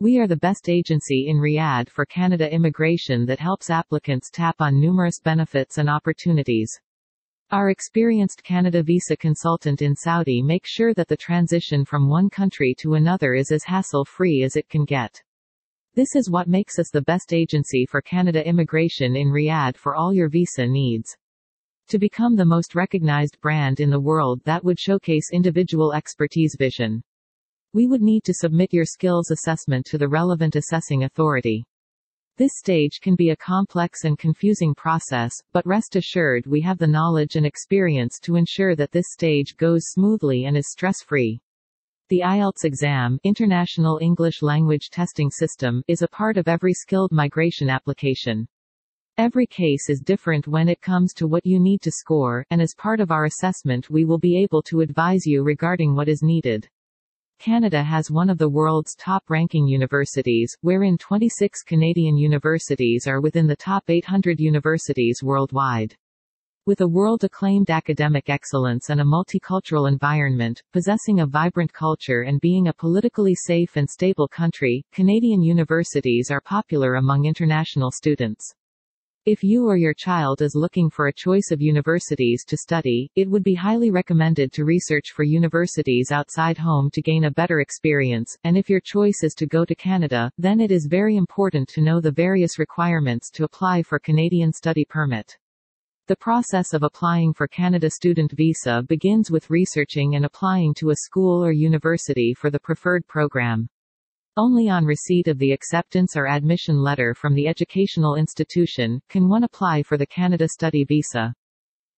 We are the best agency in Riyadh for Canada immigration that helps applicants tap on numerous benefits and opportunities. Our experienced Canada visa consultant in Saudi makes sure that the transition from one country to another is as hassle-free as it can get. This is what makes us the best agency for Canada immigration in Riyadh for all your visa needs. To become the most recognized brand in the world that would showcase individual expertise vision. We would need to submit your skills assessment to the relevant assessing authority. This stage can be a complex and confusing process, but rest assured we have the knowledge and experience to ensure that this stage goes smoothly and is stress-free. The IELTS exam International English Language Testing System is a part of every skilled migration application. Every case is different when it comes to what you need to score, and as part of our assessment we will be able to advise you regarding what is needed. Canada has one of the world's top-ranking universities, wherein 26 Canadian universities are within the top 800 universities worldwide. With a world-acclaimed academic excellence and a multicultural environment, possessing a vibrant culture and being a politically safe and stable country, Canadian universities are popular among international students. If you or your child is looking for a choice of universities to study, it would be highly recommended to research for universities outside home to gain a better experience, and if your choice is to go to Canada, then it is very important to know the various requirements to apply for Canadian study permit. The process of applying for Canada Student Visa begins with researching and applying to a school or university for the preferred program. Only on receipt of the acceptance or admission letter from the educational institution, can one apply for the Canada Study Visa.